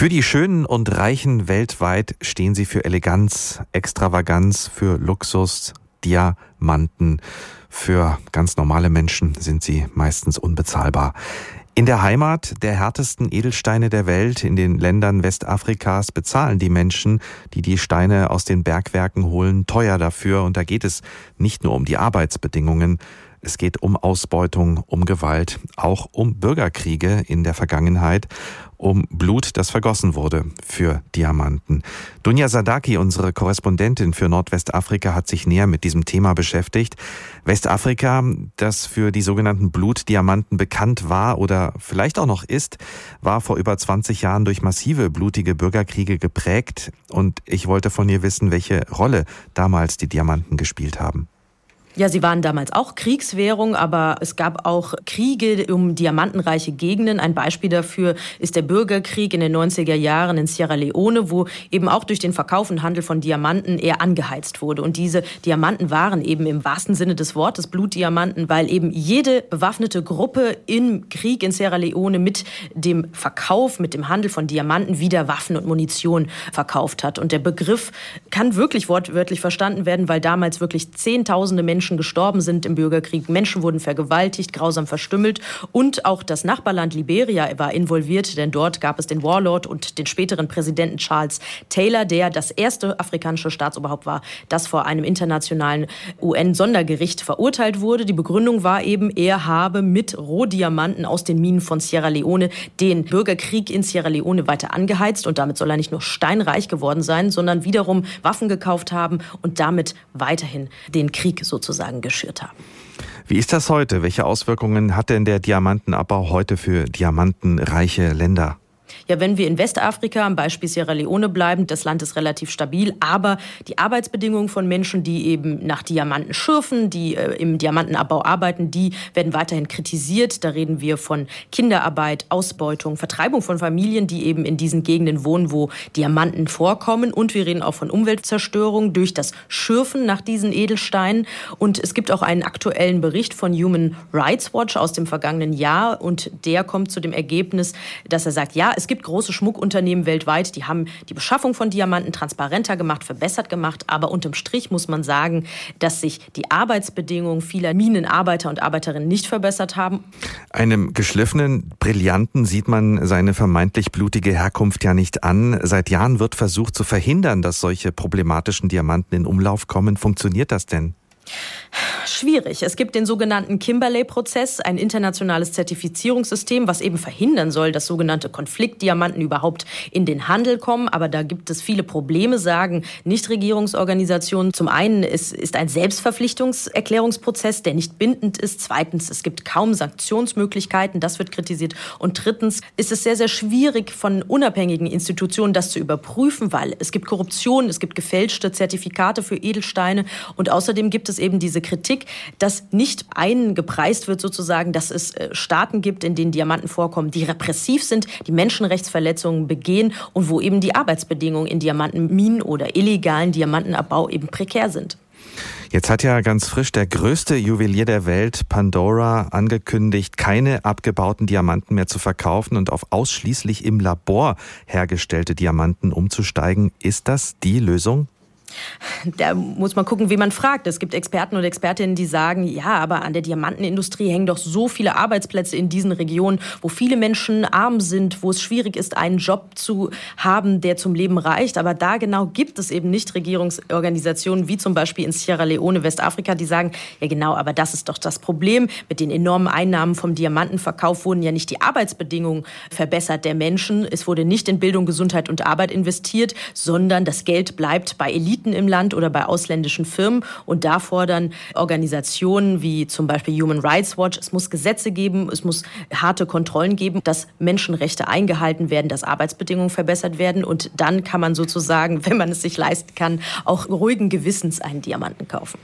Für die Schönen und Reichen weltweit stehen sie für Eleganz, Extravaganz, für Luxus, Diamanten. Für ganz normale Menschen sind sie meistens unbezahlbar. In der Heimat der härtesten Edelsteine der Welt, in den Ländern Westafrikas, bezahlen die Menschen, die die Steine aus den Bergwerken holen, teuer dafür. Und da geht es nicht nur um die Arbeitsbedingungen, es geht um Ausbeutung, um Gewalt, auch um Bürgerkriege in der Vergangenheit, um Blut, das vergossen wurde für Diamanten. Dunja Sadaki, unsere Korrespondentin für Nordwestafrika, hat sich näher mit diesem Thema beschäftigt. Westafrika, das für die sogenannten Blutdiamanten bekannt war oder vielleicht auch noch ist, war vor über 20 Jahren durch massive blutige Bürgerkriege geprägt. Und ich wollte von ihr wissen, welche Rolle damals die Diamanten gespielt haben. Ja, sie waren damals auch Kriegswährung, aber es gab auch Kriege um diamantenreiche Gegenden. Ein Beispiel dafür ist der Bürgerkrieg in den 90er Jahren in Sierra Leone, wo eben auch durch den Verkauf und Handel von Diamanten eher angeheizt wurde. Und diese Diamanten waren eben im wahrsten Sinne des Wortes Blutdiamanten, weil eben jede bewaffnete Gruppe im Krieg in Sierra Leone mit dem Verkauf, mit dem Handel von Diamanten wieder Waffen und Munition verkauft hat. Und der Begriff kann wirklich wortwörtlich verstanden werden, weil damals wirklich Zehntausende Menschen Menschen gestorben sind im Bürgerkrieg. Menschen wurden vergewaltigt, grausam verstümmelt. Und auch das Nachbarland Liberia war involviert, denn dort gab es den Warlord und den späteren Präsidenten Charles Taylor, der das erste afrikanische Staatsoberhaupt war, das vor einem internationalen UN-Sondergericht verurteilt wurde. Die Begründung war eben, er habe mit Rohdiamanten aus den Minen von Sierra Leone den Bürgerkrieg in Sierra Leone weiter angeheizt. Und damit soll er nicht nur steinreich geworden sein, sondern wiederum Waffen gekauft haben und damit weiterhin den Krieg sozusagen sozusagen geschürt haben. Wie ist das heute? Welche Auswirkungen hat denn der Diamantenabbau heute für diamantenreiche Länder? Ja, wenn wir in Westafrika am Beispiel Sierra Leone bleiben, das Land ist relativ stabil, aber die Arbeitsbedingungen von Menschen, die eben nach Diamanten schürfen, die äh, im Diamantenabbau arbeiten, die werden weiterhin kritisiert. Da reden wir von Kinderarbeit, Ausbeutung, Vertreibung von Familien, die eben in diesen Gegenden wohnen, wo Diamanten vorkommen. Und wir reden auch von Umweltzerstörung durch das Schürfen nach diesen Edelsteinen. Und es gibt auch einen aktuellen Bericht von Human Rights Watch aus dem vergangenen Jahr und der kommt zu dem Ergebnis, dass er sagt, ja, es gibt große Schmuckunternehmen weltweit, die haben die Beschaffung von Diamanten transparenter gemacht, verbessert gemacht. Aber unterm Strich muss man sagen, dass sich die Arbeitsbedingungen vieler Minenarbeiter und Arbeiterinnen nicht verbessert haben. Einem geschliffenen Brillanten sieht man seine vermeintlich blutige Herkunft ja nicht an. Seit Jahren wird versucht zu verhindern, dass solche problematischen Diamanten in Umlauf kommen. Funktioniert das denn? Schwierig. Es gibt den sogenannten Kimberley-Prozess, ein internationales Zertifizierungssystem, was eben verhindern soll, dass sogenannte Konfliktdiamanten überhaupt in den Handel kommen. Aber da gibt es viele Probleme, sagen Nichtregierungsorganisationen. Zum einen ist, ist ein Selbstverpflichtungserklärungsprozess, der nicht bindend ist. Zweitens, es gibt kaum Sanktionsmöglichkeiten. Das wird kritisiert. Und drittens ist es sehr, sehr schwierig, von unabhängigen Institutionen das zu überprüfen, weil es gibt Korruption, es gibt gefälschte Zertifikate für Edelsteine und außerdem gibt es eben diese Kritik, dass nicht eingepreist wird sozusagen, dass es äh, Staaten gibt, in denen Diamanten vorkommen, die repressiv sind, die Menschenrechtsverletzungen begehen und wo eben die Arbeitsbedingungen in Diamantenminen oder illegalen Diamantenabbau eben prekär sind. Jetzt hat ja ganz frisch der größte Juwelier der Welt, Pandora, angekündigt, keine abgebauten Diamanten mehr zu verkaufen und auf ausschließlich im Labor hergestellte Diamanten umzusteigen. Ist das die Lösung? Da muss man gucken, wie man fragt. Es gibt Experten und Expertinnen, die sagen, ja, aber an der Diamantenindustrie hängen doch so viele Arbeitsplätze in diesen Regionen, wo viele Menschen arm sind, wo es schwierig ist, einen Job zu haben, der zum Leben reicht. Aber da genau gibt es eben nicht Regierungsorganisationen, wie zum Beispiel in Sierra Leone, Westafrika, die sagen, ja genau, aber das ist doch das Problem. Mit den enormen Einnahmen vom Diamantenverkauf wurden ja nicht die Arbeitsbedingungen verbessert der Menschen. Es wurde nicht in Bildung, Gesundheit und Arbeit investiert, sondern das Geld bleibt bei Eliten Eliten im Land oder bei ausländischen Firmen. Und da fordern Organisationen wie zum Beispiel Human Rights Watch, es muss Gesetze geben, es muss harte Kontrollen geben, dass Menschenrechte eingehalten werden, dass Arbeitsbedingungen verbessert werden. Und dann kann man sozusagen, wenn man es sich leisten kann, auch ruhigen Gewissens einen Diamanten kaufen.